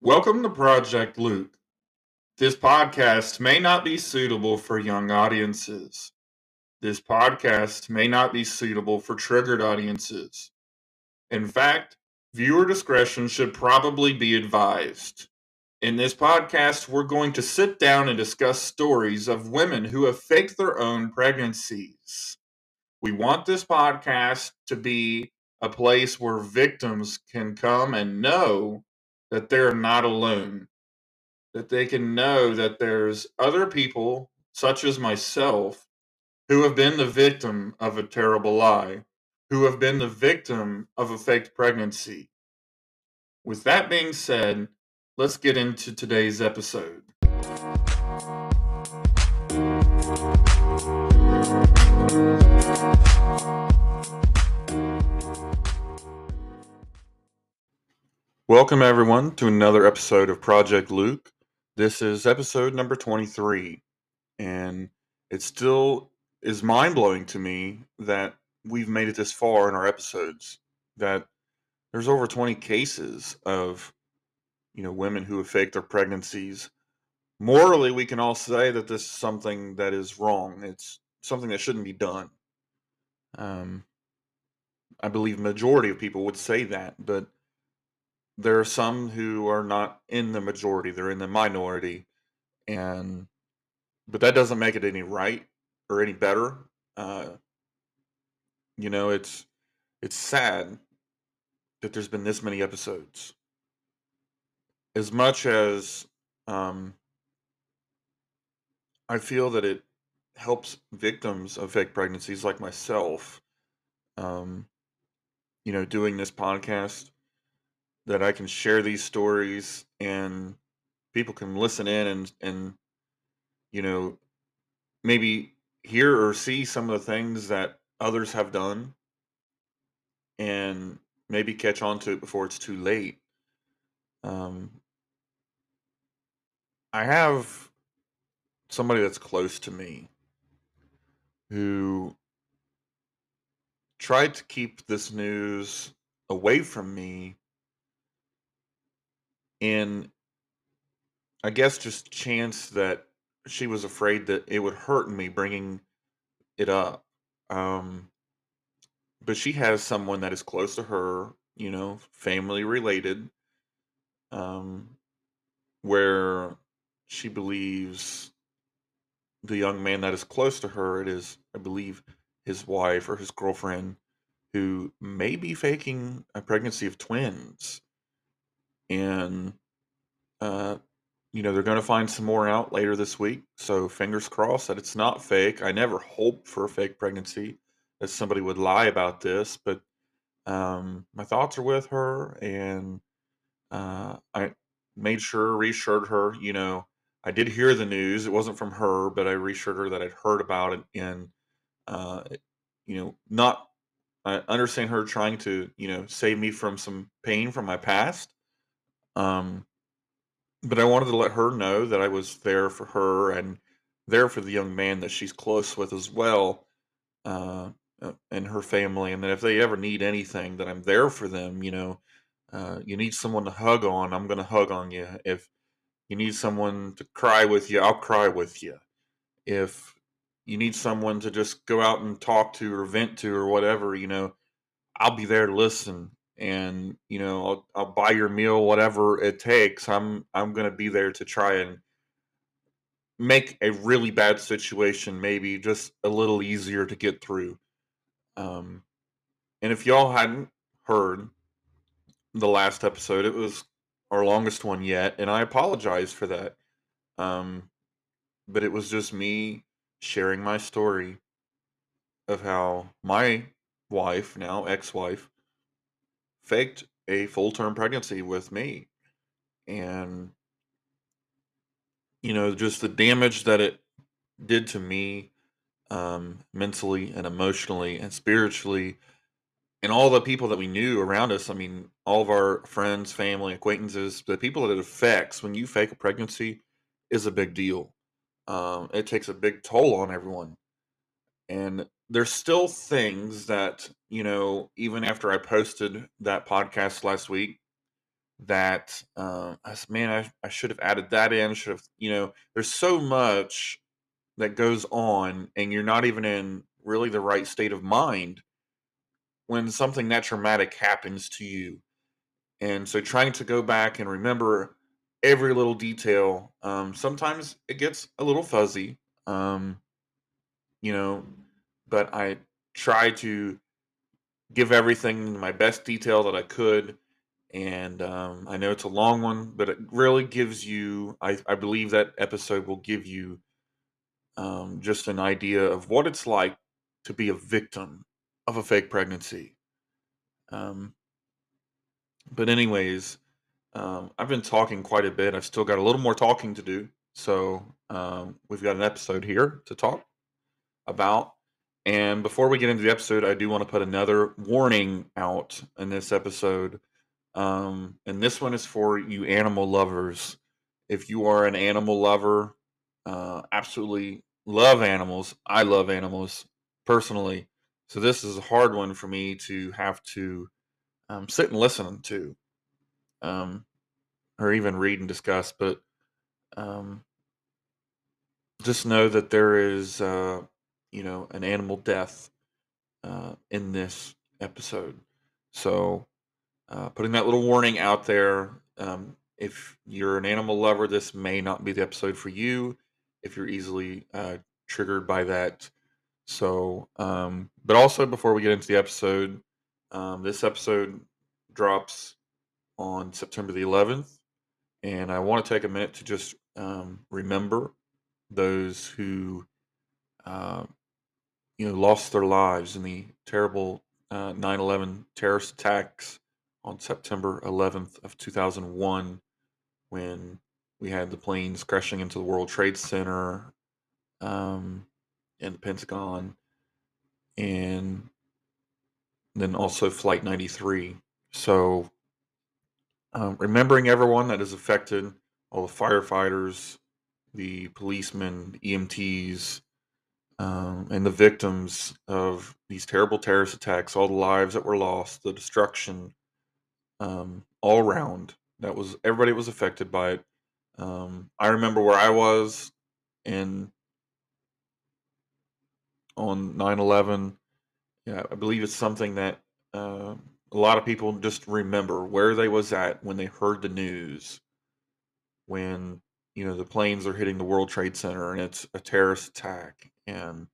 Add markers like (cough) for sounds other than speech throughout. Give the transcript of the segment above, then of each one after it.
Welcome to Project Luke. This podcast may not be suitable for young audiences. This podcast may not be suitable for triggered audiences. In fact, viewer discretion should probably be advised. In this podcast, we're going to sit down and discuss stories of women who have faked their own pregnancies. We want this podcast to be a place where victims can come and know that they're not alone, that they can know that there's other people, such as myself, who have been the victim of a terrible lie, who have been the victim of a faked pregnancy. With that being said, let's get into today's episode. Welcome, everyone, to another episode of Project Luke. This is episode number 23, and it still is mind blowing to me that we've made it this far in our episodes. That there's over 20 cases of, you know, women who have faked their pregnancies. Morally, we can all say that this is something that is wrong. It's something that shouldn't be done. Um, I believe majority of people would say that, but there are some who are not in the majority; they're in the minority, and but that doesn't make it any right or any better. Uh, you know, it's it's sad that there's been this many episodes. As much as um, I feel that it helps victims of fake pregnancies like myself, um, you know, doing this podcast, that I can share these stories and people can listen in and and you know maybe hear or see some of the things that others have done and maybe catch on to it before it's too late. Um, I have somebody that's close to me who tried to keep this news away from me and I guess just chance that she was afraid that it would hurt me bringing it up. Um, but she has someone that is close to her, you know, family related, um, where she believes the young man that is close to her, it is, I believe, his wife or his girlfriend, who may be faking a pregnancy of twins. And, uh, you know, they're going to find some more out later this week. So fingers crossed that it's not fake. I never hope for a fake pregnancy that somebody would lie about this, but um, my thoughts are with her, and uh, I made sure, reassured her. You know, I did hear the news. It wasn't from her, but I reassured her that I'd heard about it, and uh, you know, not I understand her trying to you know save me from some pain from my past. Um, but I wanted to let her know that I was there for her and there for the young man that she's close with as well, uh, uh, and her family, and that if they ever need anything, that I'm there for them. You know, uh, you need someone to hug on, I'm going to hug on you. If you need someone to cry with you, I'll cry with you. If you need someone to just go out and talk to or vent to or whatever, you know, I'll be there to listen and you know I'll, I'll buy your meal whatever it takes i'm i'm going to be there to try and make a really bad situation maybe just a little easier to get through um and if y'all hadn't heard the last episode it was our longest one yet and i apologize for that um but it was just me sharing my story of how my wife now ex-wife faked a full term pregnancy with me. And, you know, just the damage that it did to me um, mentally and emotionally and spiritually, and all the people that we knew around us. I mean, all of our friends, family, acquaintances, the people that it affects when you fake a pregnancy is a big deal. Um, it takes a big toll on everyone. And there's still things that, you know, even after I posted that podcast last week, that uh, I man, I, I should have added that in. Should have, you know, there's so much that goes on, and you're not even in really the right state of mind when something that traumatic happens to you. And so, trying to go back and remember every little detail, um, sometimes it gets a little fuzzy, um, you know, but I try to give everything my best detail that I could. And um, I know it's a long one, but it really gives you, I, I believe that episode will give you um, just an idea of what it's like to be a victim of a fake pregnancy. Um, but, anyways, um, I've been talking quite a bit. I've still got a little more talking to do. So, um, we've got an episode here to talk about. And before we get into the episode, I do want to put another warning out in this episode. Um, and this one is for you animal lovers. If you are an animal lover, uh, absolutely love animals. I love animals personally. So this is a hard one for me to have to um, sit and listen to, um, or even read and discuss. But um, just know that there is, uh, you know, an animal death uh, in this episode. So, uh, putting that little warning out there. Um, if you're an animal lover, this may not be the episode for you. If you're easily uh, triggered by that. So, um, but also before we get into the episode, um, this episode drops on September the 11th, and I want to take a minute to just um, remember those who uh, you know lost their lives in the terrible uh, 9/11 terrorist attacks on September 11th of 2001 when we had the planes crashing into the World Trade Center um, and the Pentagon and then also Flight 93. So um, remembering everyone that is affected, all the firefighters, the policemen, the EMTs, um, and the victims of these terrible terrorist attacks, all the lives that were lost, the destruction, um, all around. That was everybody was affected by it. Um, I remember where I was in on 9/11. Yeah, I believe it's something that uh, a lot of people just remember where they was at when they heard the news when you know the planes are hitting the World Trade Center and it's a terrorist attack and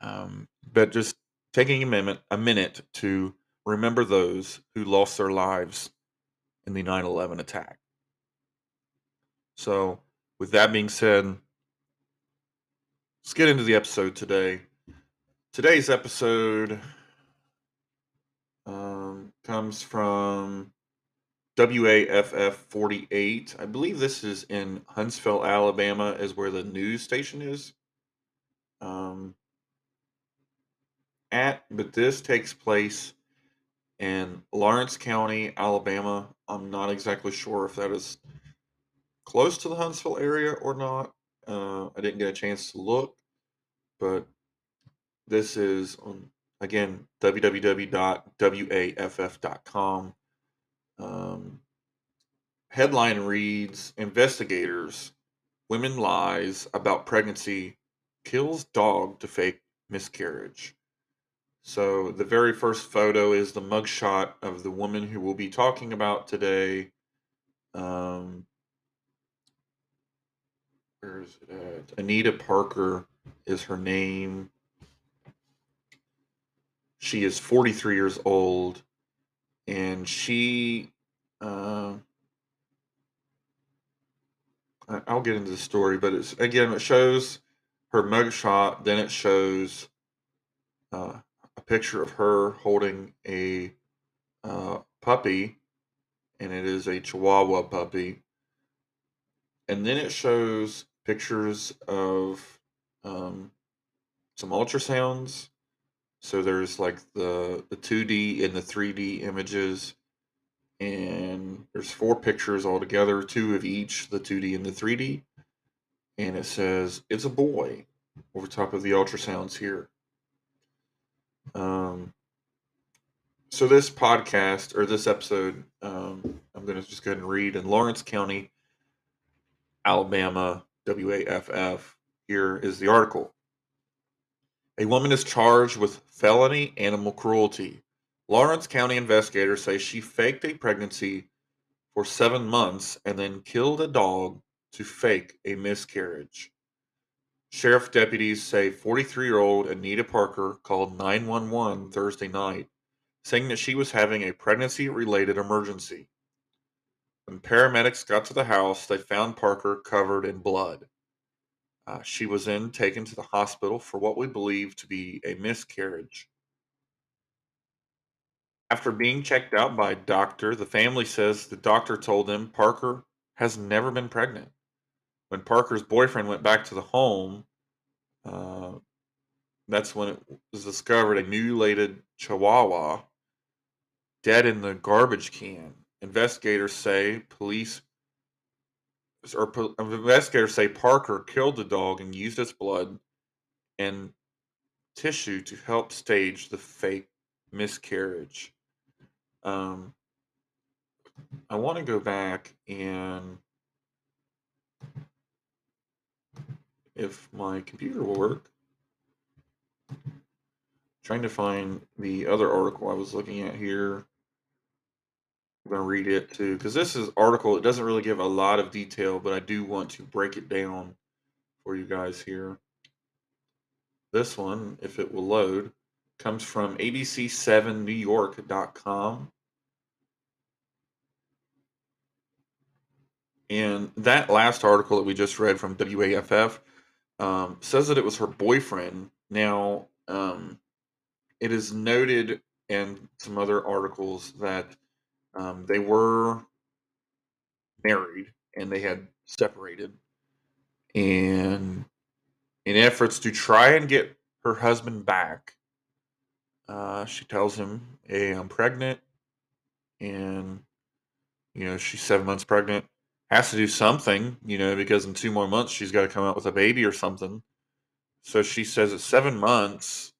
um, but just taking a minute a minute to remember those who lost their lives in the 9/11 attack. So with that being said, let's get into the episode today. Today's episode um, comes from WAFF 48. I believe this is in Huntsville, Alabama, is where the news station is. Um, at, but this takes place in Lawrence County, Alabama. I'm not exactly sure if that is close to the Huntsville area or not. Uh, I didn't get a chance to look, but this is on again www.waff.com. Um, headline reads Investigators, Women Lies About Pregnancy Kills Dog to Fake Miscarriage. So, the very first photo is the mugshot of the woman who we'll be talking about today. Um, where is it at? Anita Parker is her name. She is 43 years old, and she. Uh, I'll get into the story, but it's again, it shows her mugshot, then it shows uh, a picture of her holding a uh, puppy, and it is a Chihuahua puppy. And then it shows pictures of um, some ultrasounds. So there's like the the 2D and the 3D images, and there's four pictures altogether, two of each, the 2D and the 3D. And it says it's a boy over top of the ultrasounds here. Um, So this podcast or this episode, um, I'm going to just go ahead and read in Lawrence County, Alabama, WAFF. Here is the article. A woman is charged with felony animal cruelty. Lawrence County investigators say she faked a pregnancy for seven months and then killed a dog to fake a miscarriage. Sheriff deputies say 43 year old Anita Parker called 911 Thursday night saying that she was having a pregnancy related emergency. When paramedics got to the house, they found Parker covered in blood. Uh, she was then taken to the hospital for what we believe to be a miscarriage. After being checked out by a doctor, the family says the doctor told them Parker has never been pregnant. When Parker's boyfriend went back to the home, uh, that's when it was discovered a mutilated chihuahua dead in the garbage can. Investigators say police or investigators say Parker killed the dog and used its blood and tissue to help stage the fake miscarriage. Um, I want to go back and if my computer will work. Trying to find the other article I was looking at here. I'm going to read it too because this is article. It doesn't really give a lot of detail, but I do want to break it down for you guys here. This one, if it will load, comes from abc7newyork.com. And that last article that we just read from WAFF um, says that it was her boyfriend. Now, um, it is noted in some other articles that um, they were married and they had separated. And in efforts to try and get her husband back, uh, she tells him, Hey, I'm pregnant. And, you know, she's seven months pregnant. Has to do something, you know, because in two more months she's got to come out with a baby or something. So she says at seven months,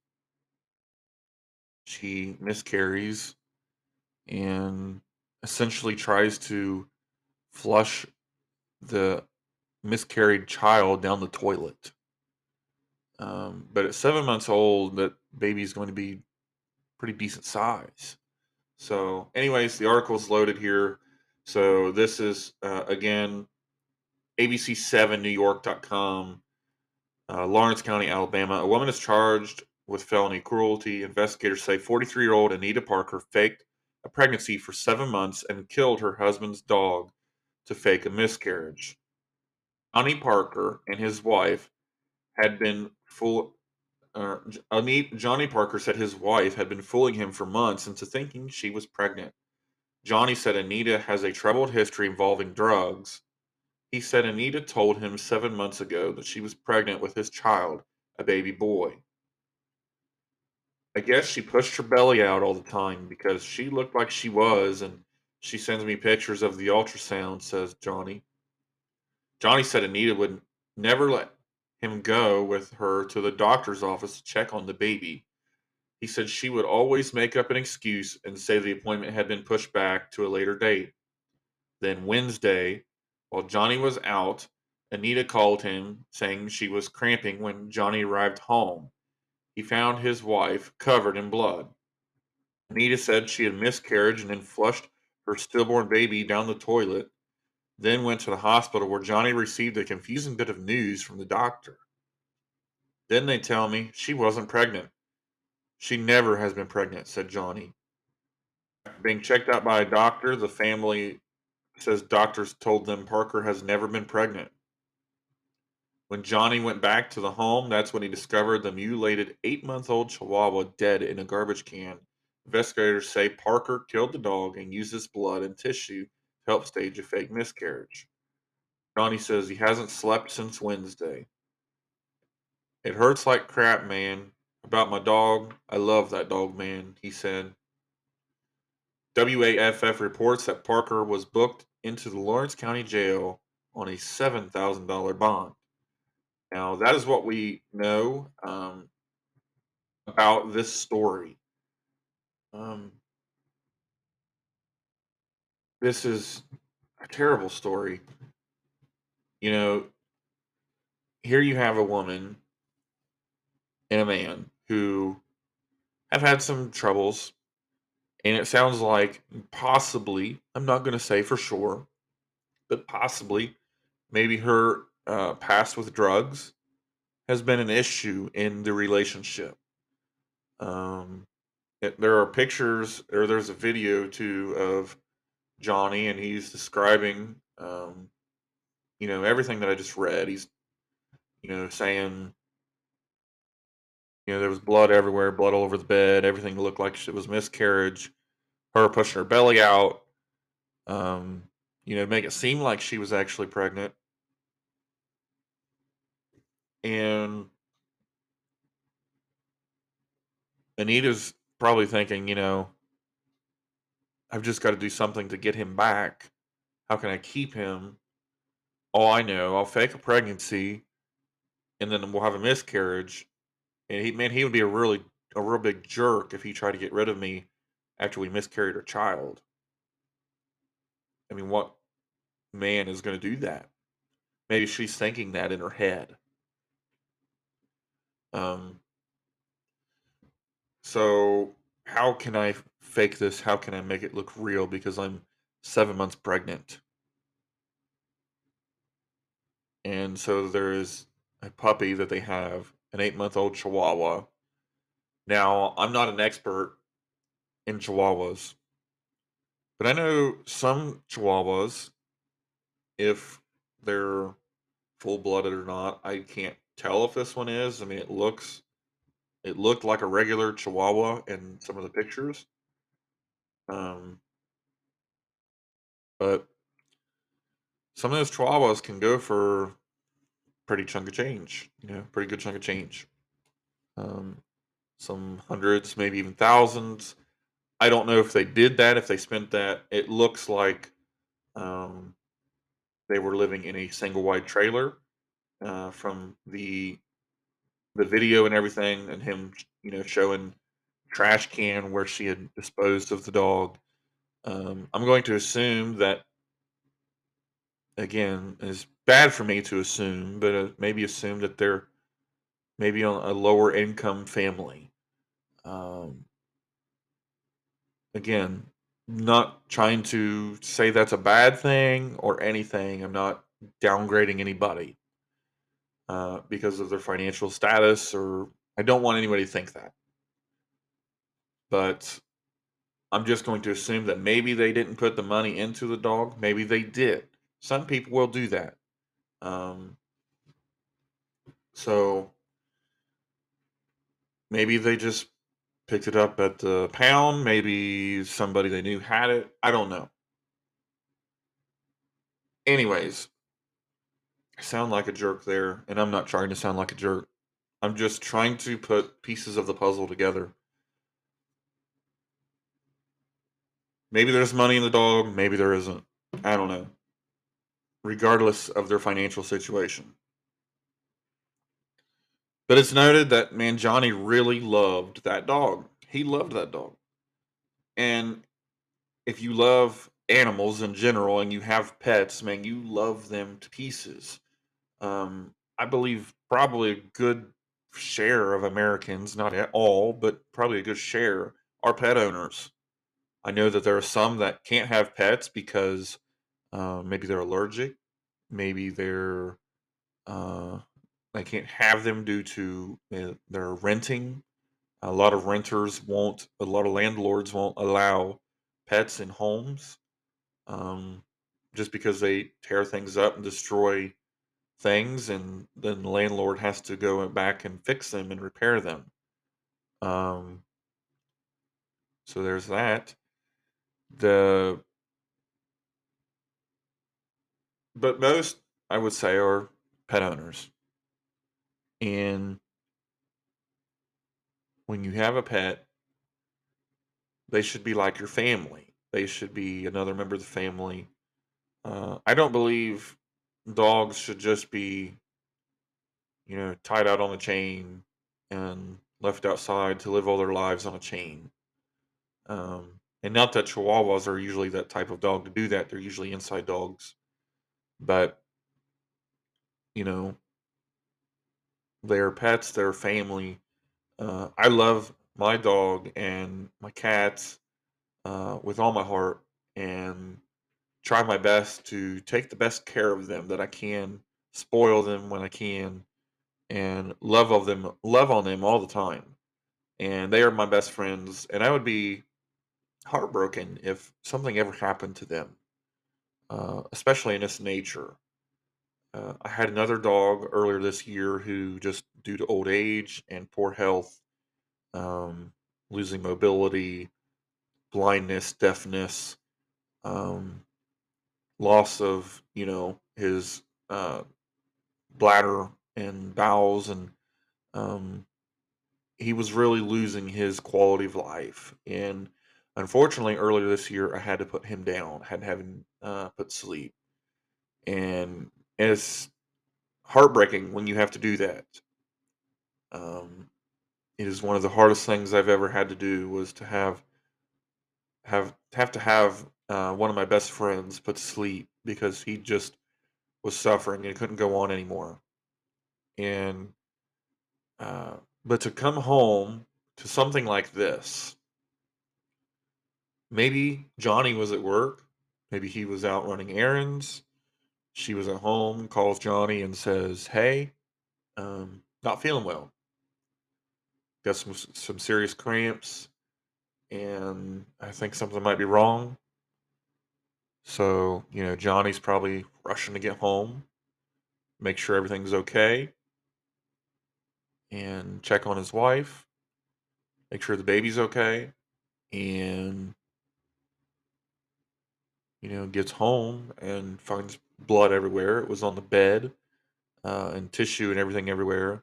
she miscarries and essentially tries to flush the miscarried child down the toilet. Um, but at seven months old, that baby is going to be pretty decent size. So, anyways, the article is loaded here. So, this is uh, again ABC7NewYork.com, uh, Lawrence County, Alabama. A woman is charged with felony cruelty. Investigators say 43 year old Anita Parker faked a pregnancy for seven months and killed her husband's dog to fake a miscarriage. Johnny Parker and his wife had been full. Uh, Johnny Parker said his wife had been fooling him for months into thinking she was pregnant. Johnny said Anita has a troubled history involving drugs. He said Anita told him seven months ago that she was pregnant with his child, a baby boy. I guess she pushed her belly out all the time because she looked like she was, and she sends me pictures of the ultrasound, says Johnny. Johnny said Anita would never let him go with her to the doctor's office to check on the baby. He said she would always make up an excuse and say the appointment had been pushed back to a later date. Then Wednesday, while Johnny was out, Anita called him saying she was cramping when Johnny arrived home he found his wife covered in blood. Anita said she had miscarried and then flushed her stillborn baby down the toilet, then went to the hospital where Johnny received a confusing bit of news from the doctor. Then they tell me she wasn't pregnant. She never has been pregnant, said Johnny. Being checked out by a doctor, the family says doctors told them Parker has never been pregnant. When Johnny went back to the home, that's when he discovered the mutilated eight month old chihuahua dead in a garbage can. Investigators say Parker killed the dog and used his blood and tissue to help stage a fake miscarriage. Johnny says he hasn't slept since Wednesday. It hurts like crap, man. About my dog, I love that dog, man, he said. WAFF reports that Parker was booked into the Lawrence County Jail on a $7,000 bond. Now, that is what we know um, about this story. Um, this is a terrible story. You know, here you have a woman and a man who have had some troubles, and it sounds like possibly, I'm not going to say for sure, but possibly, maybe her uh, past with drugs has been an issue in the relationship. Um, it, there are pictures, or there's a video too of Johnny, and he's describing, um, you know, everything that I just read. He's, you know, saying, you know, there was blood everywhere, blood all over the bed. Everything looked like it was miscarriage. Her pushing her belly out. Um, you know, make it seem like she was actually pregnant. And Anita's probably thinking, you know, I've just got to do something to get him back. How can I keep him? Oh, I know. I'll fake a pregnancy and then we'll have a miscarriage. And he, man, he would be a really, a real big jerk if he tried to get rid of me after we miscarried her child. I mean, what man is going to do that? Maybe she's thinking that in her head. Um, so how can I fake this? How can I make it look real? Because I'm seven months pregnant. And so there is a puppy that they have, an eight month old Chihuahua. Now, I'm not an expert in Chihuahuas, but I know some Chihuahuas, if they're full blooded or not, I can't tell if this one is. I mean, it looks it looked like a regular Chihuahua in some of the pictures. Um, but some of those Chihuahuas can go for pretty chunk of change, you know, pretty good chunk of change. Um, some hundreds, maybe even thousands. I don't know if they did that, if they spent that. It looks like um, they were living in a single wide trailer uh, from the the video and everything, and him, you know, showing trash can where she had disposed of the dog. Um, I'm going to assume that, again, is bad for me to assume, but uh, maybe assume that they're maybe on a lower income family. Um, again, not trying to say that's a bad thing or anything. I'm not downgrading anybody uh, because of their financial status, or I don't want anybody to think that. But I'm just going to assume that maybe they didn't put the money into the dog. Maybe they did. Some people will do that. Um, so maybe they just picked it up at the pound. Maybe somebody they knew had it. I don't know. Anyways, I sound like a jerk there, and I'm not trying to sound like a jerk. I'm just trying to put pieces of the puzzle together. Maybe there's money in the dog, maybe there isn't. I don't know. Regardless of their financial situation. But it's noted that man Johnny really loved that dog. He loved that dog. And if you love animals in general and you have pets, man, you love them to pieces. Um, I believe probably a good share of Americans, not at all, but probably a good share, are pet owners. I know that there are some that can't have pets because uh, maybe they're allergic, maybe they're uh, they can't have them due to uh, they're renting. A lot of renters won't, a lot of landlords won't allow pets in homes um, just because they tear things up and destroy things, and then the landlord has to go back and fix them and repair them. Um, so there's that. The but most I would say are pet owners. And when you have a pet, they should be like your family. They should be another member of the family. Uh, I don't believe dogs should just be, you know, tied out on a chain and left outside to live all their lives on a chain. Um, And not that Chihuahuas are usually that type of dog to do that. They're usually inside dogs. But, you know, they're pets, they're family. Uh, I love my dog and my cats uh, with all my heart and try my best to take the best care of them that I can, spoil them when I can, and love of them, love on them all the time. And they are my best friends. And I would be heartbroken if something ever happened to them, uh, especially in its nature. Uh, I had another dog earlier this year who just due to old age and poor health, um, losing mobility, blindness, deafness, um, loss of you know his uh, bladder and bowels, and um, he was really losing his quality of life. And unfortunately, earlier this year, I had to put him down. Had to have him uh, put to sleep, and it's heartbreaking when you have to do that. Um, it is one of the hardest things I've ever had to do was to have have have to have uh, one of my best friends put to sleep because he just was suffering and couldn't go on anymore. And uh, but to come home to something like this, maybe Johnny was at work, maybe he was out running errands. She was at home, calls Johnny and says, "Hey, um, not feeling well. Got some some serious cramps, and I think something might be wrong." So, you know, Johnny's probably rushing to get home, make sure everything's okay, and check on his wife, make sure the baby's okay, and, you know, gets home and finds blood everywhere. It was on the bed, uh, and tissue and everything everywhere.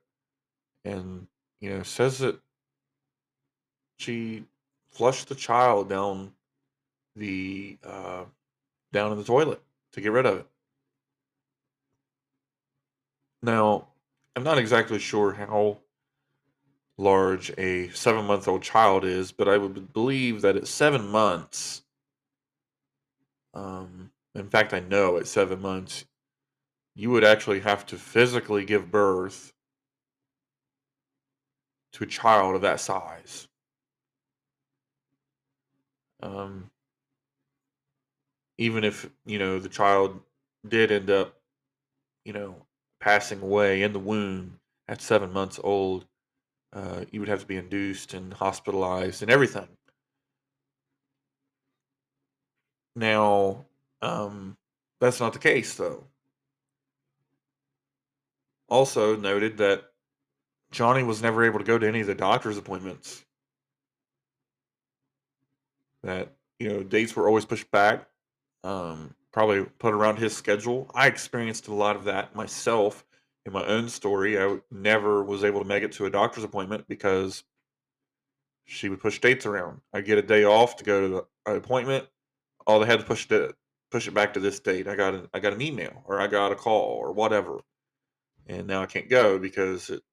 And, you know, says that she flushed the child down the uh, down in the toilet to get rid of it. Now, I'm not exactly sure how large a seven month old child is, but I would believe that at seven months, um, in fact, I know at seven months, you would actually have to physically give birth to a child of that size. Um, even if you know the child did end up, you know, passing away in the womb at seven months old, uh, you would have to be induced and hospitalized and everything. Now, um, that's not the case, though. Also noted that Johnny was never able to go to any of the doctor's appointments. That, you know, dates were always pushed back, um, probably put around his schedule. I experienced a lot of that myself in my own story. I never was able to make it to a doctor's appointment because she would push dates around. I get a day off to go to the, an appointment. Oh, they had to push it push it back to this date. I got a, I got an email or I got a call or whatever, and now I can't go because it,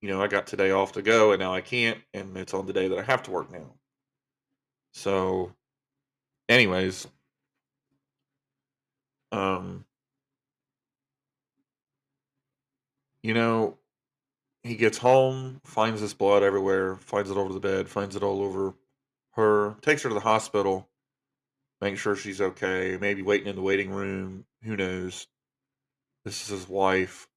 you know, I got today off to go and now I can't, and it's on the day that I have to work now. So, anyways, um, you know, he gets home, finds this blood everywhere, finds it over the bed, finds it all over her, takes her to the hospital, makes sure she's okay, maybe waiting in the waiting room, who knows. This is his wife.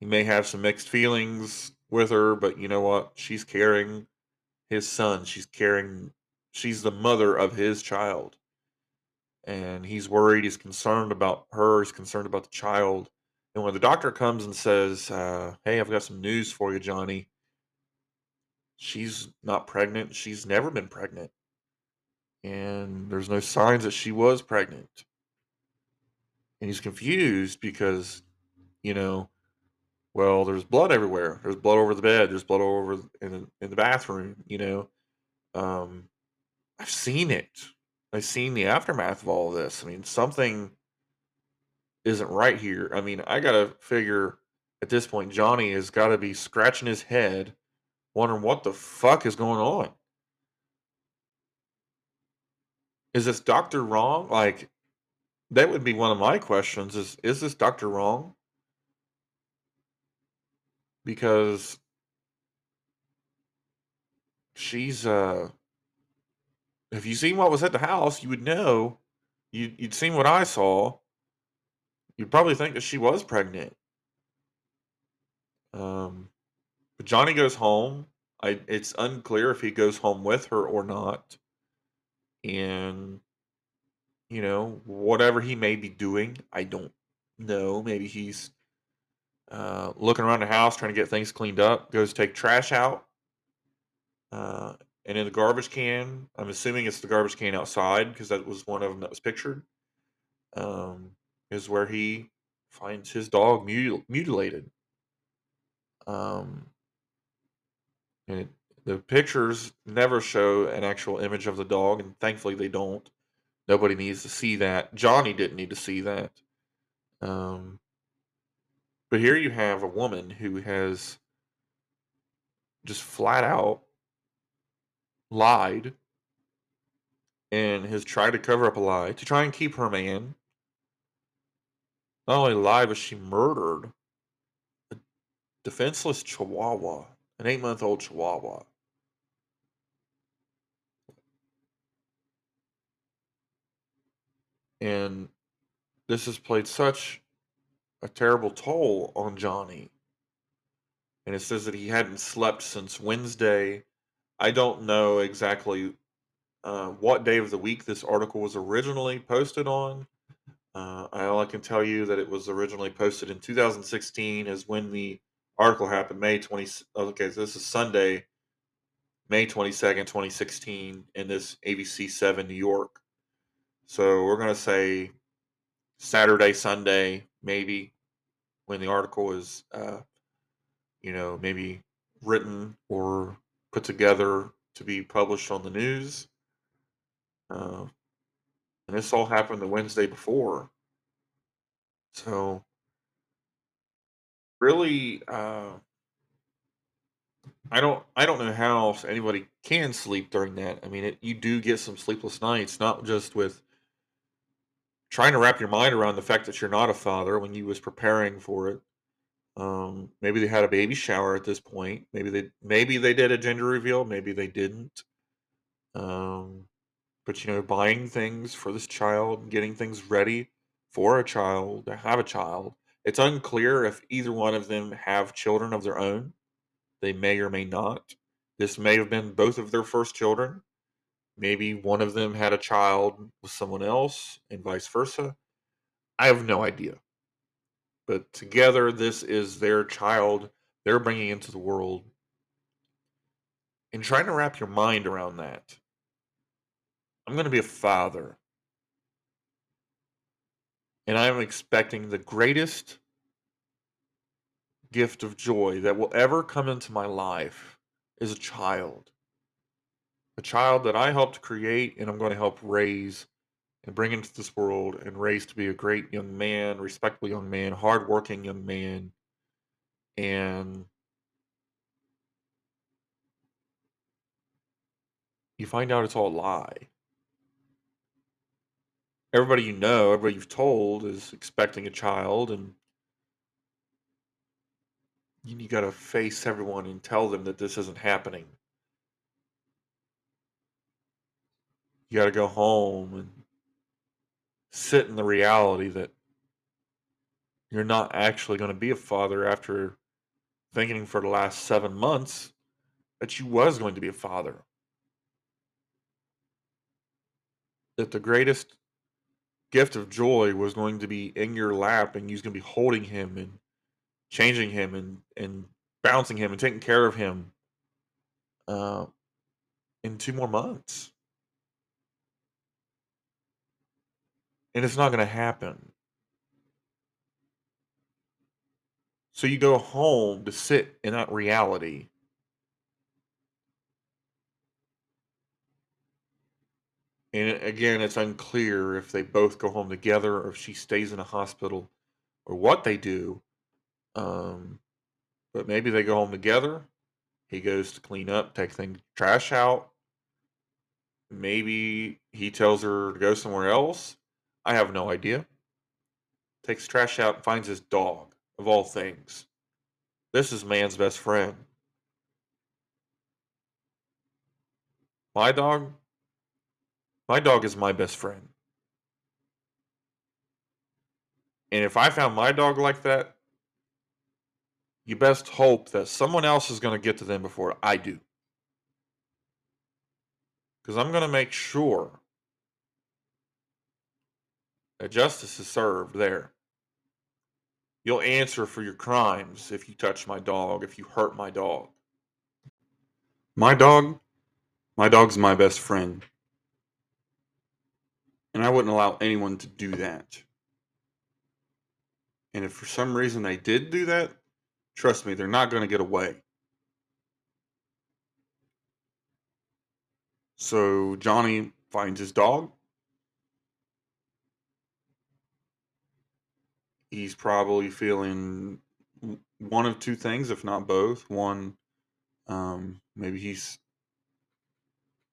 He may have some mixed feelings with her, but you know what? She's carrying his son. She's carrying she's the mother of his child. And he's worried, he's concerned about her, he's concerned about the child. And when the doctor comes and says, uh, Hey, I've got some news for you, Johnny, she's not pregnant. She's never been pregnant. And there's no signs that she was pregnant. And he's confused because, you know, well, there's blood everywhere. There's blood over the bed. There's blood over in the, in the bathroom. You know, um, I've seen it. I've seen the aftermath of all of this. I mean, something isn't right here. I mean, I gotta figure at this point, Johnny has got to be scratching his head, wondering what the fuck is going on. Is this doctor wrong? Like, that would be one of my questions is, is this doctor wrong? Because she's, uh if you seen what was at the house, you would know. You you'd seen what I saw. You'd probably think that she was pregnant. Um, but Johnny goes home. I it's unclear if he goes home with her or not. And you know, whatever he may be doing, I don't know. Maybe he's uh, looking around the house trying to get things cleaned up. Goes take trash out. Uh, and in the garbage can, I'm assuming it's the garbage can outside because that was one of them that was pictured. Um, is where he finds his dog mutil- mutilated. Um, it, the pictures never show an actual image of the dog, and thankfully they don't. Nobody needs to see that. Johnny didn't need to see that. Um, but here you have a woman who has just flat out lied and has tried to cover up a lie to try and keep her man. Not only lied, but she murdered a defenseless chihuahua, an eight month old chihuahua. And this has played such a terrible toll on Johnny. And it says that he hadn't slept since Wednesday. I don't know exactly uh, what day of the week this article was originally posted on. Uh, all I can tell you that it was originally posted in 2016 is when the article happened, May 20. Okay, so this is Sunday, May 22nd, 2016, in this ABC 7 New York. So we're going to say Saturday, Sunday, maybe, when the article is, uh, you know, maybe written or put together to be published on the news. Uh, and this all happened the Wednesday before. So, really, uh, I don't, I don't know how else anybody can sleep during that. I mean, it, you do get some sleepless nights, not just with trying to wrap your mind around the fact that you're not a father when you was preparing for it. Um, maybe they had a baby shower at this point. Maybe they, maybe they did a gender reveal. Maybe they didn't. Um, but you know, buying things for this child, getting things ready for a child to have a child. It's unclear if either one of them have children of their own. They may or may not. This may have been both of their first children. Maybe one of them had a child with someone else and vice versa. I have no idea. But together, this is their child they're bringing into the world. And trying to wrap your mind around that. I'm going to be a father. And I'm expecting the greatest gift of joy that will ever come into my life is a child. A child that I helped create and I'm going to help raise and bring into this world and raise to be a great young man, respectable young man, hardworking young man. And you find out it's all a lie everybody you know, everybody you've told is expecting a child, and you, got to face everyone and tell them that this isn't happening. You got to go home and sit in the reality that you're not actually going to be a father after thinking for the last seven months that you was going to be a father. That the greatest gift of joy was going to be in your lap and you're going to be holding him and changing him and, and bouncing him and taking care of him uh, in two more months. And it's not going to happen. So you go home to sit in that reality And again, it's unclear if they both go home together or if she stays in a hospital or what they do. Um, but maybe they go home together. He goes to clean up, take things, trash out. Maybe he tells her to go somewhere else. I have no idea. Takes trash out and finds his dog, of all things. This is man's best friend. My dog? My dog is my best friend. And if I found my dog like that, you best hope that someone else is going to get to them before I do. Because I'm going to make sure that justice is served there. You'll answer for your crimes if you touch my dog, if you hurt my dog. My dog, my dog's my best friend. And I wouldn't allow anyone to do that. And if for some reason they did do that, trust me, they're not going to get away. So Johnny finds his dog. He's probably feeling one of two things, if not both. One, um, maybe he's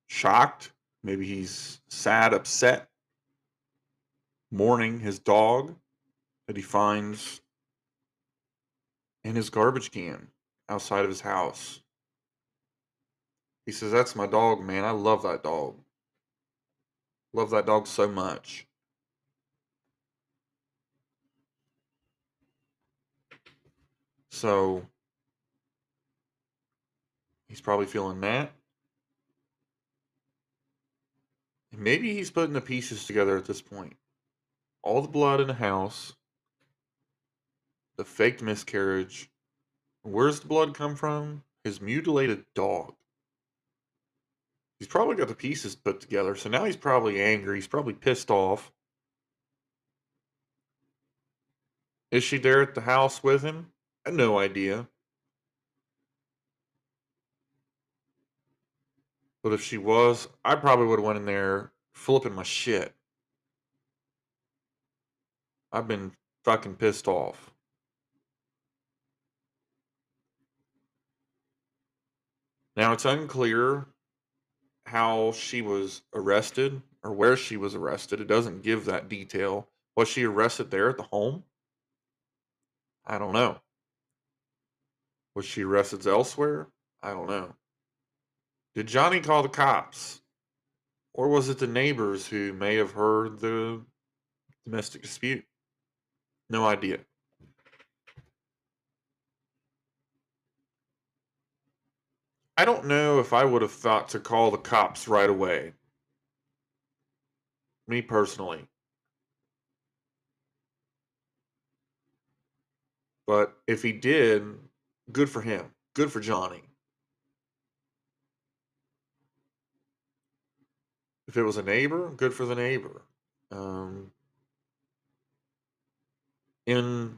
shocked. Maybe he's sad, upset, mourning his dog that he finds in his garbage can outside of his house. He says, That's my dog, man. I love that dog. Love that dog so much. So he's probably feeling that. And maybe he's putting the pieces together at this point. All the blood in the house, the faked miscarriage. Where's the blood come from? His mutilated dog. He's probably got the pieces put together, so now he's probably angry. He's probably pissed off. Is she there at the house with him? I had no idea. But if she was, I probably would have went in there flipping my shit. I've been fucking pissed off. Now it's unclear how she was arrested or where she was arrested. It doesn't give that detail. Was she arrested there at the home? I don't know. Was she arrested elsewhere? I don't know. Did Johnny call the cops? Or was it the neighbors who may have heard the domestic dispute? No idea. I don't know if I would have thought to call the cops right away. Me personally. But if he did, good for him. Good for Johnny. If it was a neighbor, good for the neighbor. Um, in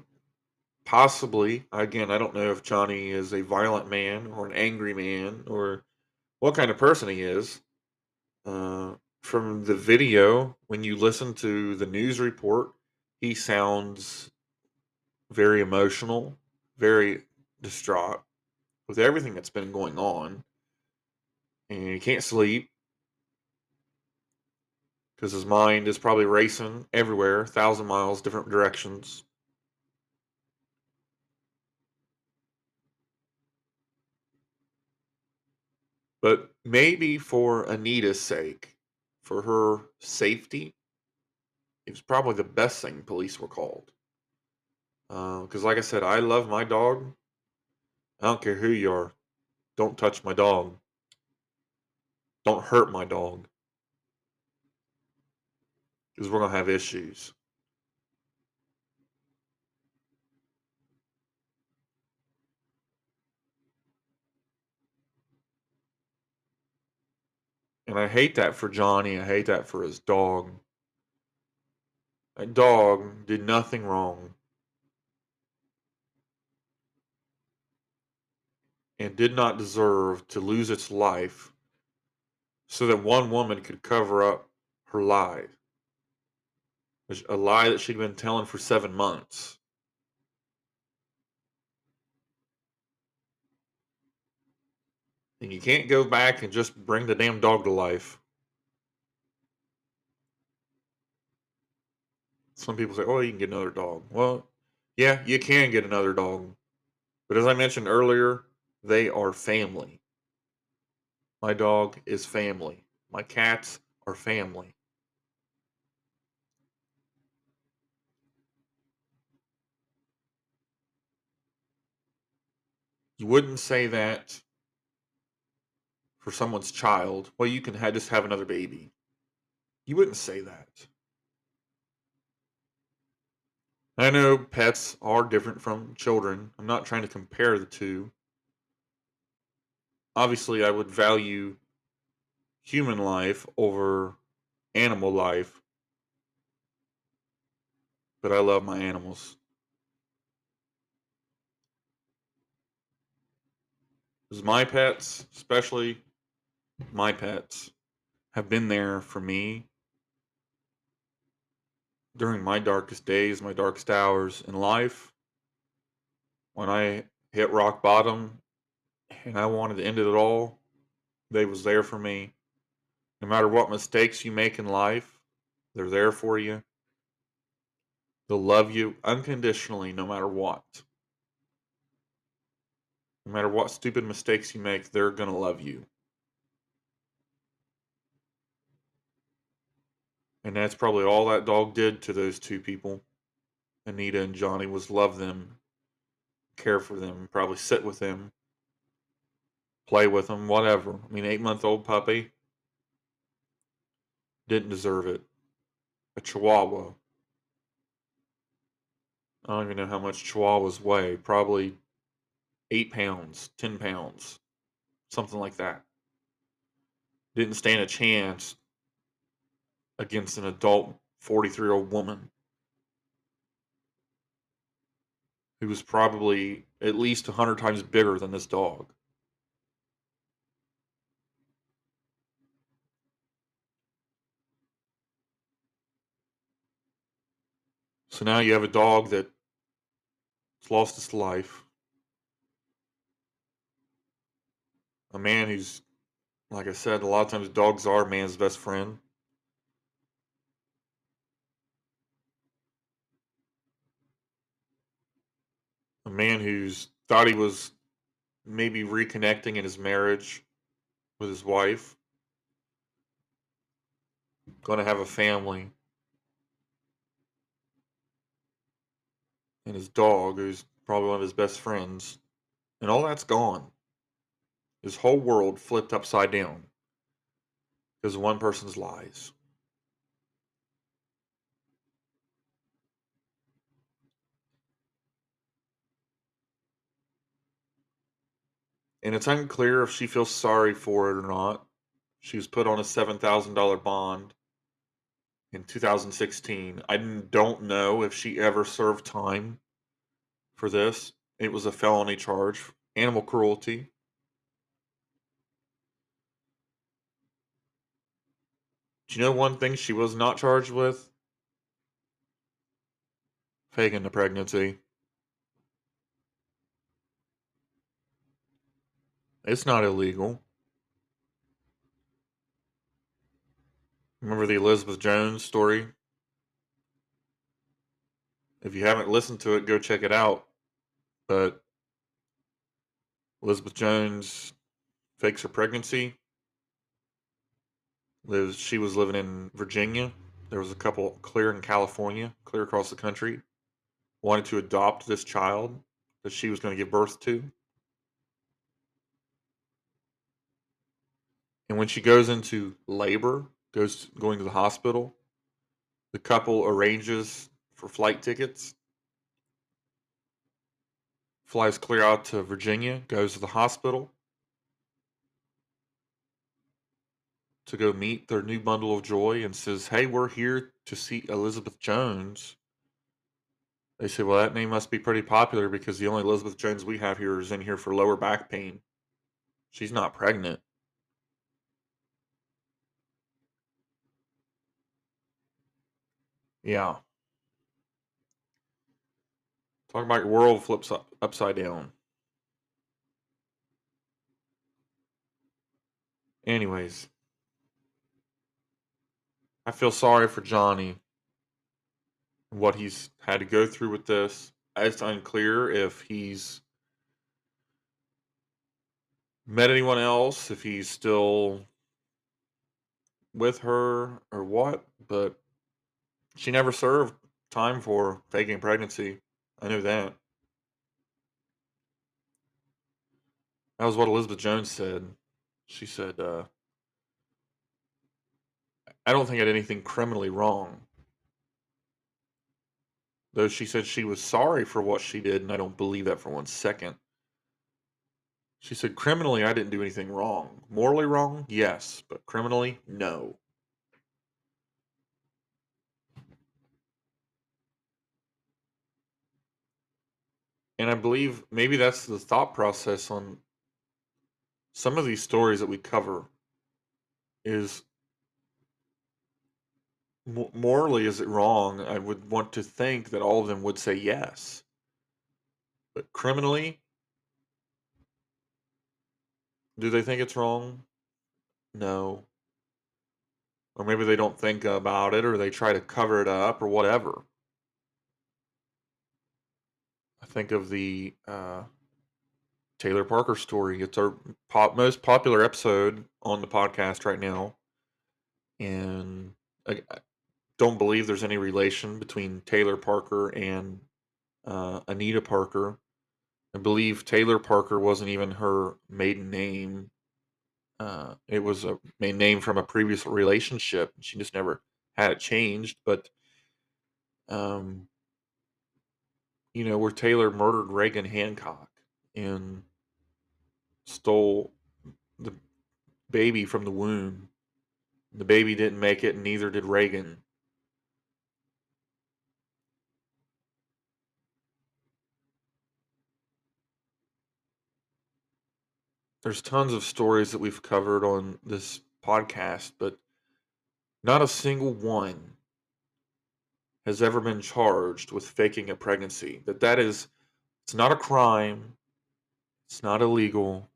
possibly again i don't know if johnny is a violent man or an angry man or what kind of person he is uh, from the video when you listen to the news report he sounds very emotional very distraught with everything that's been going on and he can't sleep. Because his mind is probably racing everywhere thousand miles different directions But maybe for Anita's sake, for her safety, it was probably the best thing police were called. Because, uh, like I said, I love my dog. I don't care who you are. Don't touch my dog. Don't hurt my dog. Because we're going to have issues. And I hate that for Johnny. I hate that for his dog. That dog did nothing wrong. And did not deserve to lose its life so that one woman could cover up her lie. A lie that she'd been telling for seven months. And you can't go back and just bring the damn dog to life. Some people say, oh, you can get another dog. Well, yeah, you can get another dog. But as I mentioned earlier, they are family. My dog is family. My cats are family. You wouldn't say that for someone's child. Well, you can just have another baby. You wouldn't say that. I know pets are different from children. I'm not trying to compare the two. Obviously, I would value human life over animal life, but I love my animals. Because my pets, especially my pets, have been there for me during my darkest days, my darkest hours in life. When I hit rock bottom and I wanted to end it all, they was there for me. No matter what mistakes you make in life, they're there for you. They'll love you unconditionally no matter what. No matter what stupid mistakes you make, they're going to love you. And that's probably all that dog did to those two people. Anita and Johnny was love them, care for them, probably sit with them, play with them, whatever. I mean, eight month old puppy didn't deserve it. A chihuahua. I don't even know how much chihuahuas weigh. Probably eight pounds, 10 pounds, something like that. Didn't stand a chance against an adult 43 year old woman who was probably at least 100 times bigger than this dog. So now you have a dog that's lost its life. A man who's, like I said, a lot of times dogs are man's best friend. A man who's thought he was maybe reconnecting in his marriage with his wife, going to have a family. And his dog, who's probably one of his best friends, and all that's gone. His whole world flipped upside down because one person's lies. And it's unclear if she feels sorry for it or not. She was put on a $7,000 bond in 2016. I don't know if she ever served time for this. It was a felony charge, animal cruelty. Do you know one thing she was not charged with? Faking the pregnancy. It's not illegal. Remember the Elizabeth Jones story? If you haven't listened to it, go check it out. But Elizabeth Jones fakes her pregnancy. Lives she was living in Virginia. There was a couple clear in California, clear across the country, wanted to adopt this child that she was going to give birth to. And when she goes into labor, goes going to the hospital, the couple arranges for flight tickets, flies clear out to Virginia, goes to the hospital to go meet their new bundle of joy and says, Hey, we're here to see Elizabeth Jones. They say, Well, that name must be pretty popular because the only Elizabeth Jones we have here is in here for lower back pain. She's not pregnant. Yeah. Talk about your world flips up, upside down. Anyways, I feel sorry for Johnny. what he's had to go through with this. It's unclear if he's met anyone else, if he's still with her or what, but she never served time for faking pregnancy. I knew that. That was what Elizabeth Jones said. She said, uh, I don't think I did anything criminally wrong. Though she said she was sorry for what she did, and I don't believe that for one second. She said, criminally, I didn't do anything wrong. Morally wrong? Yes. But criminally? No. And I believe maybe that's the thought process on some of these stories that we cover is morally is it wrong? I would want to think that all of them would say yes. But criminally do they think it's wrong? No. Or maybe they don't think about it or they try to cover it up or whatever i think of the uh, Taylor Parker story. It's our pop, most popular episode on the podcast right now. And I, I don't believe there's any relation between Taylor Parker and uh, Anita Parker. I believe Taylor Parker wasn't even her maiden name. Uh, it was a main name from a previous relationship. She just never had it changed. But, um, you know, where Taylor murdered Reagan Hancock and stole the baby from the womb. The baby didn't make it, and neither did Reagan. There's tons of stories that we've covered on this podcast, but not a single one has ever been charged with faking a pregnancy. That that is it's not a crime. It's not illegal.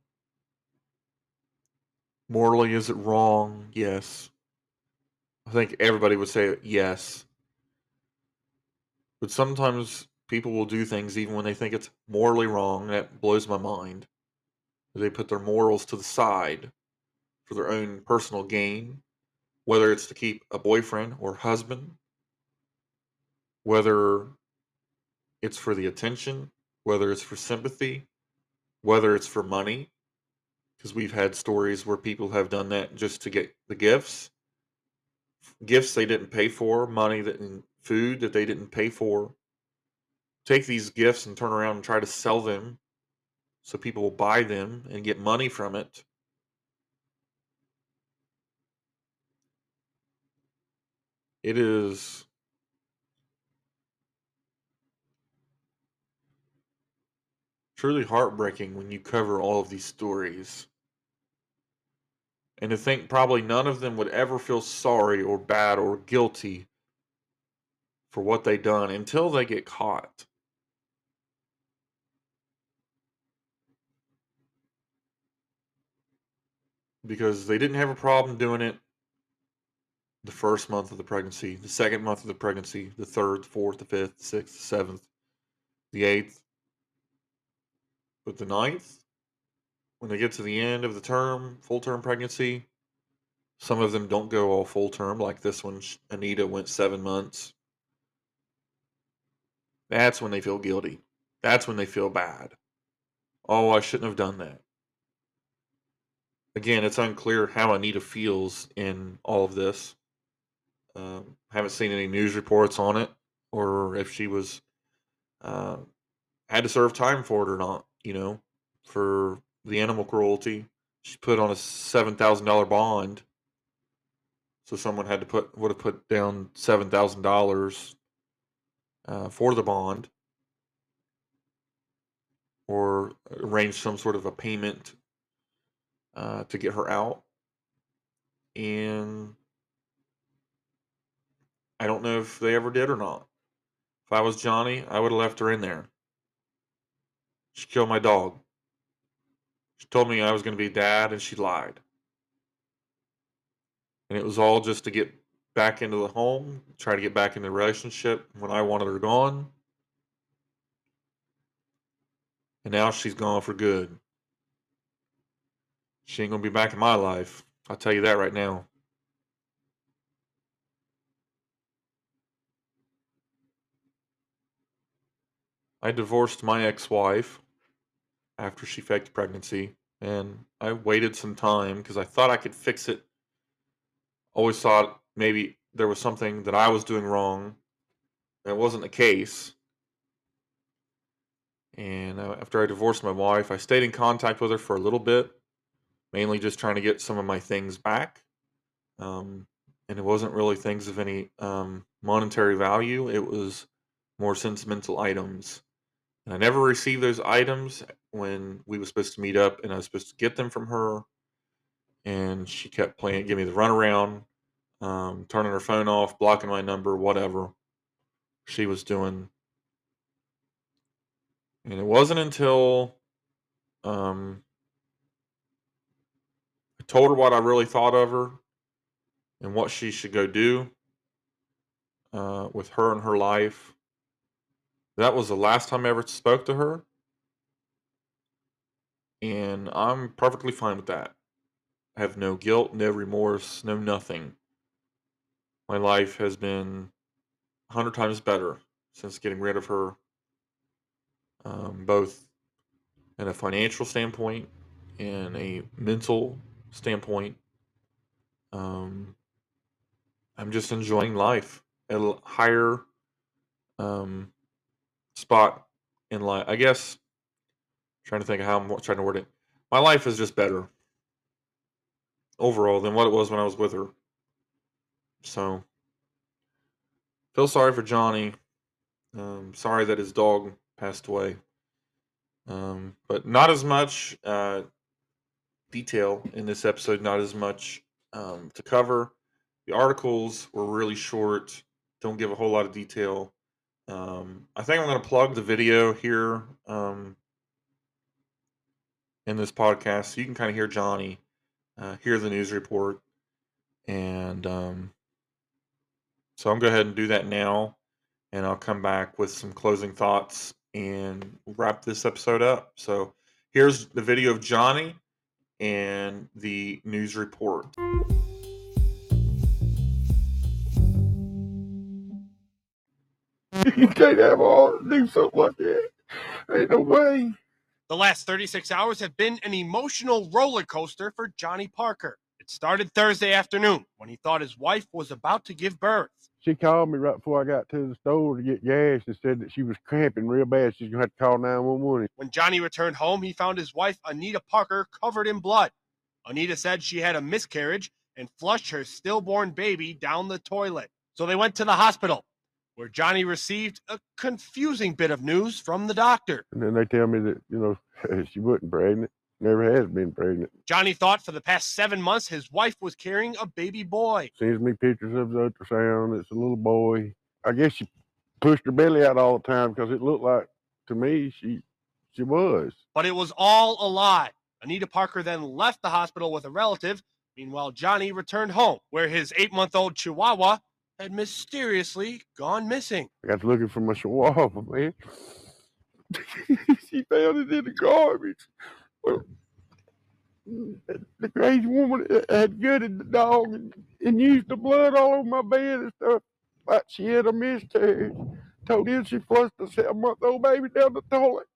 Morally, is it wrong? Yes. I think everybody would say yes. But sometimes people will do things even when they think it's morally wrong. That blows my mind. They put their morals to the side for their own personal gain, whether it's to keep a boyfriend or husband, whether it's for the attention, whether it's for sympathy, whether it's for money, because we've had stories where people have done that just to get the gifts, gifts they didn't pay for, money that and food that they didn't pay for. Take these gifts and turn around and try to sell them so people will buy them and get money from it. It is truly heartbreaking when you cover all of these stories. And to think probably none of them would ever feel sorry or bad or guilty for what they done until they get caught. Because they didn't have a problem doing it the first month of the pregnancy, the second month of the pregnancy, the third, the fourth, the fifth, the sixth, the seventh, the eighth, but the ninth, when they get to the end of the term, full term pregnancy, some of them don't go all full term, like this one, Anita went seven months. That's when they feel guilty. That's when they feel bad. Oh, I shouldn't have done that. Again, it's unclear how Anita feels in all of this. Um, haven't seen any news reports on it, or if she was uh, had to serve time for it or not you know, for the animal cruelty. She put on a seven thousand dollar bond. So someone had to put would have put down seven thousand uh, dollars for the bond, or arrange some sort of a payment uh, to get her out. And I don't know if they ever did or not. If I was Johnny, I would have left her in there. She killed my dog. She told me I was going to be dad, and she lied. And it was all just to get back into the home, try to get back into the relationship when I wanted her gone. And now she's gone for good. She ain't gonna be back in my life. I'll tell you that right now. I divorced my ex-wife after she faked pregnancy, and I waited some time because I thought I could fix it. Always thought maybe there was something that I was doing wrong. That wasn't the case. And after I divorced my wife, I stayed in contact with her for a little bit, mainly just trying to get some of my things back. Um, and it wasn't really things of any um, monetary value, it was more sentimental items. And I never received those items when we were supposed to meet up and I was supposed to get them from her. And she kept playing, giving me the runaround, um, turning her phone off, blocking my number, whatever she was doing. And it wasn't until um, I told her what I really thought of her and what she should go do uh, with her and her life. That was the last time I ever spoke to her. And I'm perfectly fine with that. I have no guilt, no remorse, no nothing. My life has been a hundred times better since getting rid of her, um, both in a financial standpoint and a mental standpoint. Um, I'm just enjoying life at a higher um, spot in life. I guess trying to think of how I'm trying to word it. My life is just better overall than what it was when I was with her. So feel sorry for Johnny. Um, sorry that his dog passed away. Um, but not as much uh, detail in this episode, not as much um, to cover. The articles were really short, don't give a whole lot of detail. Um, I think I'm going to plug the video here um, in this podcast so you can kind of hear Johnny, uh, hear the news report. And um, so I'm going to go ahead and do that now. And I'll come back with some closing thoughts and wrap this episode up. So here's the video of Johnny and the news report. You can't have all do something like that. Ain't no way. The last 36 hours have been an emotional roller coaster for Johnny Parker. It started Thursday afternoon when he thought his wife was about to give birth. She called me right before I got to the store to get gas and said that she was cramping real bad. She's gonna have to call 911. When Johnny returned home, he found his wife, Anita Parker, covered in blood. Anita said she had a miscarriage and flushed her stillborn baby down the toilet. So they went to the hospital, where Johnny received a confusing bit of news from the doctor. And then they tell me that, you know, (laughs) she wasn't pregnant, never has been pregnant. Johnny thought for the past seven months his wife was carrying a baby boy. Sends me pictures of the ultrasound. It's a little boy. I guess she pushed her belly out all the time because it looked like to me she she was. But it was all a lie. Anita Parker then left the hospital with a relative. Meanwhile, Johnny returned home, where his eight month old Chihuahua had mysteriously gone missing. I got looking for my chihuahua, man. (laughs) she found it in the garbage. Well, the crazy woman had gutted the dog and, and used the blood all over my bed and stuff. Like she had a miscarriage. Told him she flushed a seven month old baby down the toilet.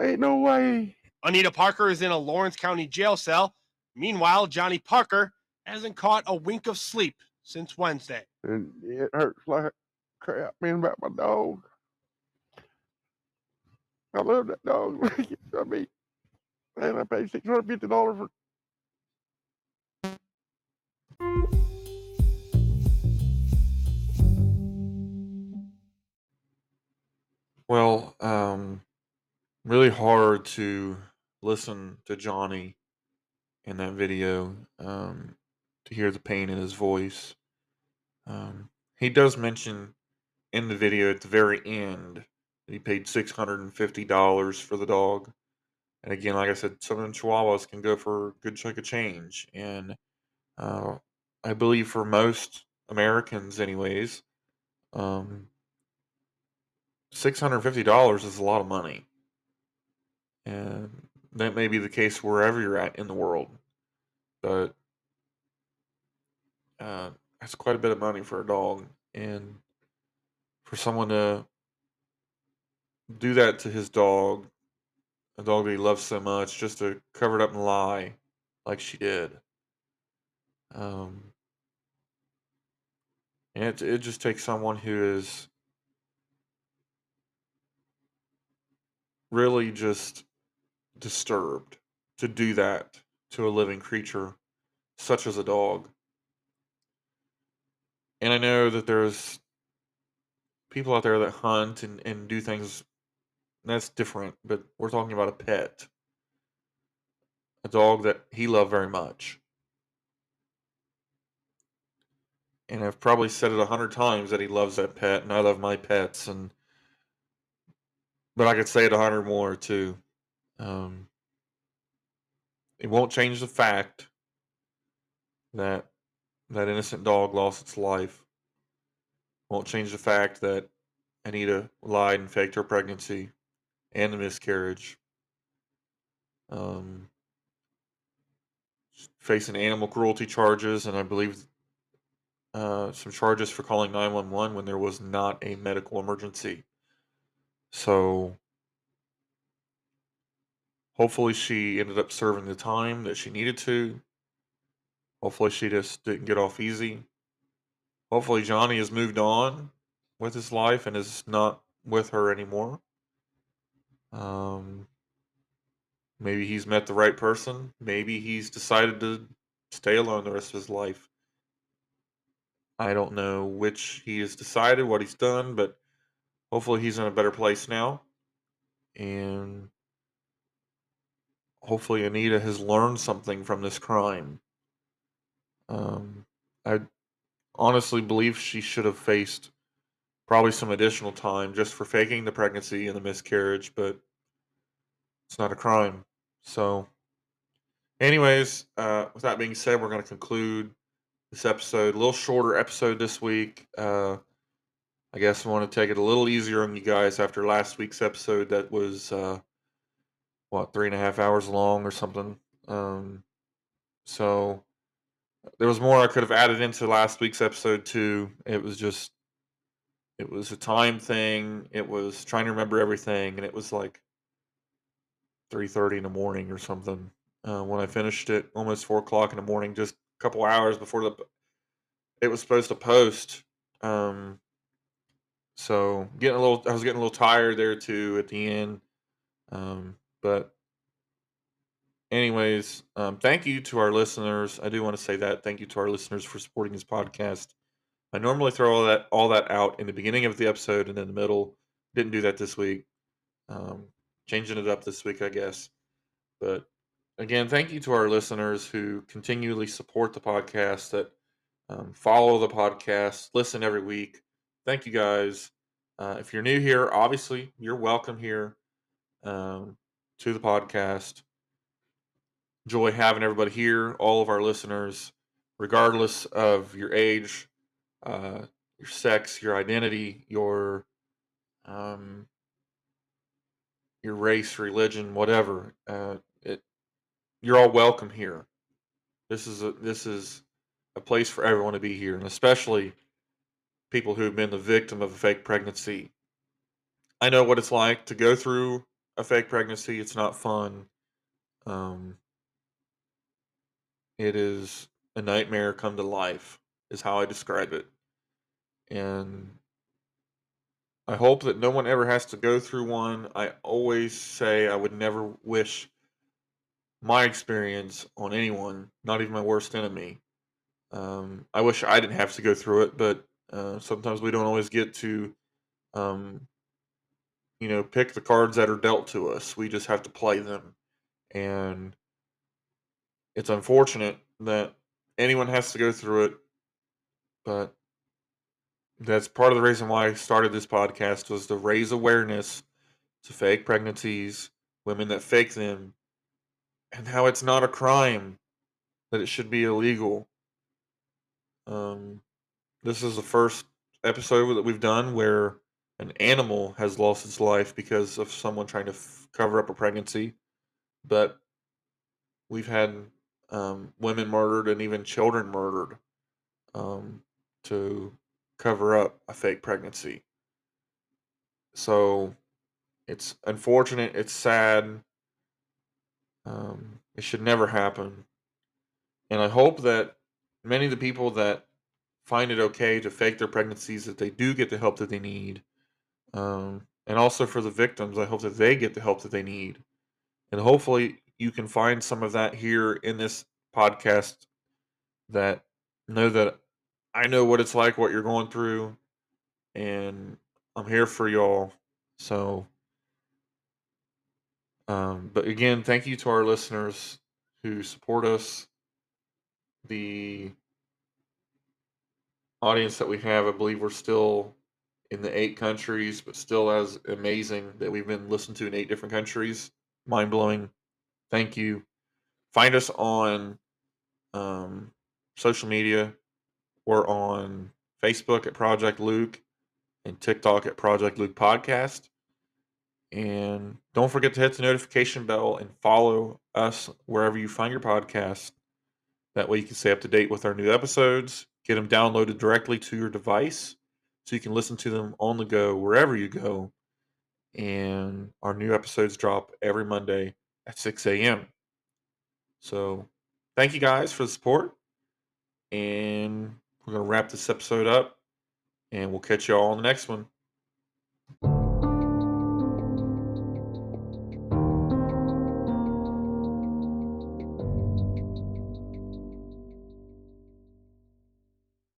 Ain't no way. Anita Parker is in a Lawrence County jail cell. Meanwhile, Johnny Parker hasn't caught a wink of sleep since Wednesday. And it hurts like crap, man, about my dog. I love that dog. (laughs) I mean, man, I paid six hundred fifty dollars for. Well, um, really hard to listen to Johnny in that video um, to hear the pain in his voice. Um, he does mention in the video at the very end that he paid six hundred and fifty dollars for the dog. And again, like I said, some of Chihuahuas can go for a good chunk of change, and uh, I believe for most Americans, anyways, um, six hundred fifty dollars is a lot of money, and that may be the case wherever you're at in the world, but uh, that's quite a bit of money for a dog, and for someone to do that to his dog, a dog that he loves so much, just to cover it up and lie like she did. Um, and it, it just takes someone who is really just disturbed to do that to a living creature such as a dog. And I know that there's people out there that hunt and, and do things that's different, but we're talking about a pet. A dog that he loved very much. And I've probably said it a hundred times that he loves that pet, and I love my pets, and but I could say it a hundred more too. Um, it won't change the fact that that innocent dog lost its life. Won't change the fact that Anita lied and faked her pregnancy and the miscarriage. Um, facing animal cruelty charges, and I believe uh, some charges for calling 911 when there was not a medical emergency. So hopefully she ended up serving the time that she needed to. Hopefully she just didn't get off easy. Hopefully Johnny has moved on with his life and is not with her anymore. Um, maybe he's met the right person. Maybe he's decided to stay alone the rest of his life. I don't know which he has decided, what he's done, but hopefully he's in a better place now. And hopefully Anita has learned something from this crime. Um, I honestly believe she should have faced probably some additional time just for faking the pregnancy and the miscarriage, but it's not a crime. So, anyways, uh, with that being said, we're going to conclude this episode. A little shorter episode this week. Uh, I guess I want to take it a little easier on you guys after last week's episode that was, uh, what, three and a half hours long or something. Um, so, there was more I could have added into last week's episode too. It was just it was a time thing. It was trying to remember everything, and it was like three thirty in the morning or something uh, when I finished it. Almost four o'clock in the morning, just a couple hours before the it was supposed to post. Um, so getting a little, I was getting a little tired there too at the end. Um, but anyways, um, thank you to our listeners. I do want to say that thank you to our listeners for supporting this podcast. I normally throw all that all that out in the beginning of the episode and in the middle. Didn't do that this week. Um, changing it up this week, I guess. But again, thank you to our listeners who continually support the podcast, that um, follow the podcast, listen every week. Thank you guys. Uh, if you're new here, obviously you're welcome here um, to the podcast. Enjoy having everybody here, all of our listeners, regardless of your age, uh, your sex, your identity, your um, your race, religion, whatever. Uh, it you're all welcome here. This is a this is a place for everyone to be here, and especially people who've been the victim of a fake pregnancy. I know what it's like to go through a fake pregnancy. It's not fun. Um, it is a nightmare come to life is how I describe it. And I hope that no one ever has to go through one. I always say I would never wish my experience on anyone, not even my worst enemy. Um, I wish I didn't have to go through it, but uh, sometimes we don't always get to, um, you know, pick the cards that are dealt to us. We just have to play them. And it's unfortunate that anyone has to go through it, but that's part of the reason why I started this podcast was to raise awareness to fake pregnancies, women that fake them, and how it's not a crime, that it should be illegal. Um, this is the first episode that we've done where an animal has lost its life because of someone trying to f- cover up a pregnancy. But we've had um, women murdered and even children murdered um, to cover up a fake pregnancy. So it's unfortunate. It's sad. Um, it should never happen. And I hope that many of the people that find it okay to fake their pregnancies that they do get the help that they need. Um, and also for the victims, I hope that they get the help that they need. And hopefully you can find some of that here in this podcast that know that I know what it's like, what you're going through, and I'm here for y'all. So, um, but again, thank you to our listeners who support us. The audience that we have, I believe we're still in the eight countries, but still as amazing that we've been listened to in eight different countries. Mind blowing. Thank you. Find us on um, social media. We're on Facebook at Project Luke and TikTok at Project Luke Podcast. And don't forget to hit the notification bell and follow us wherever you find your podcast. That way you can stay up to date with our new episodes, get them downloaded directly to your device so you can listen to them on the go wherever you go. And our new episodes drop every Monday at 6 a.m. So thank you guys for the support. And we're going to wrap this episode up. And we'll catch you all on the next one.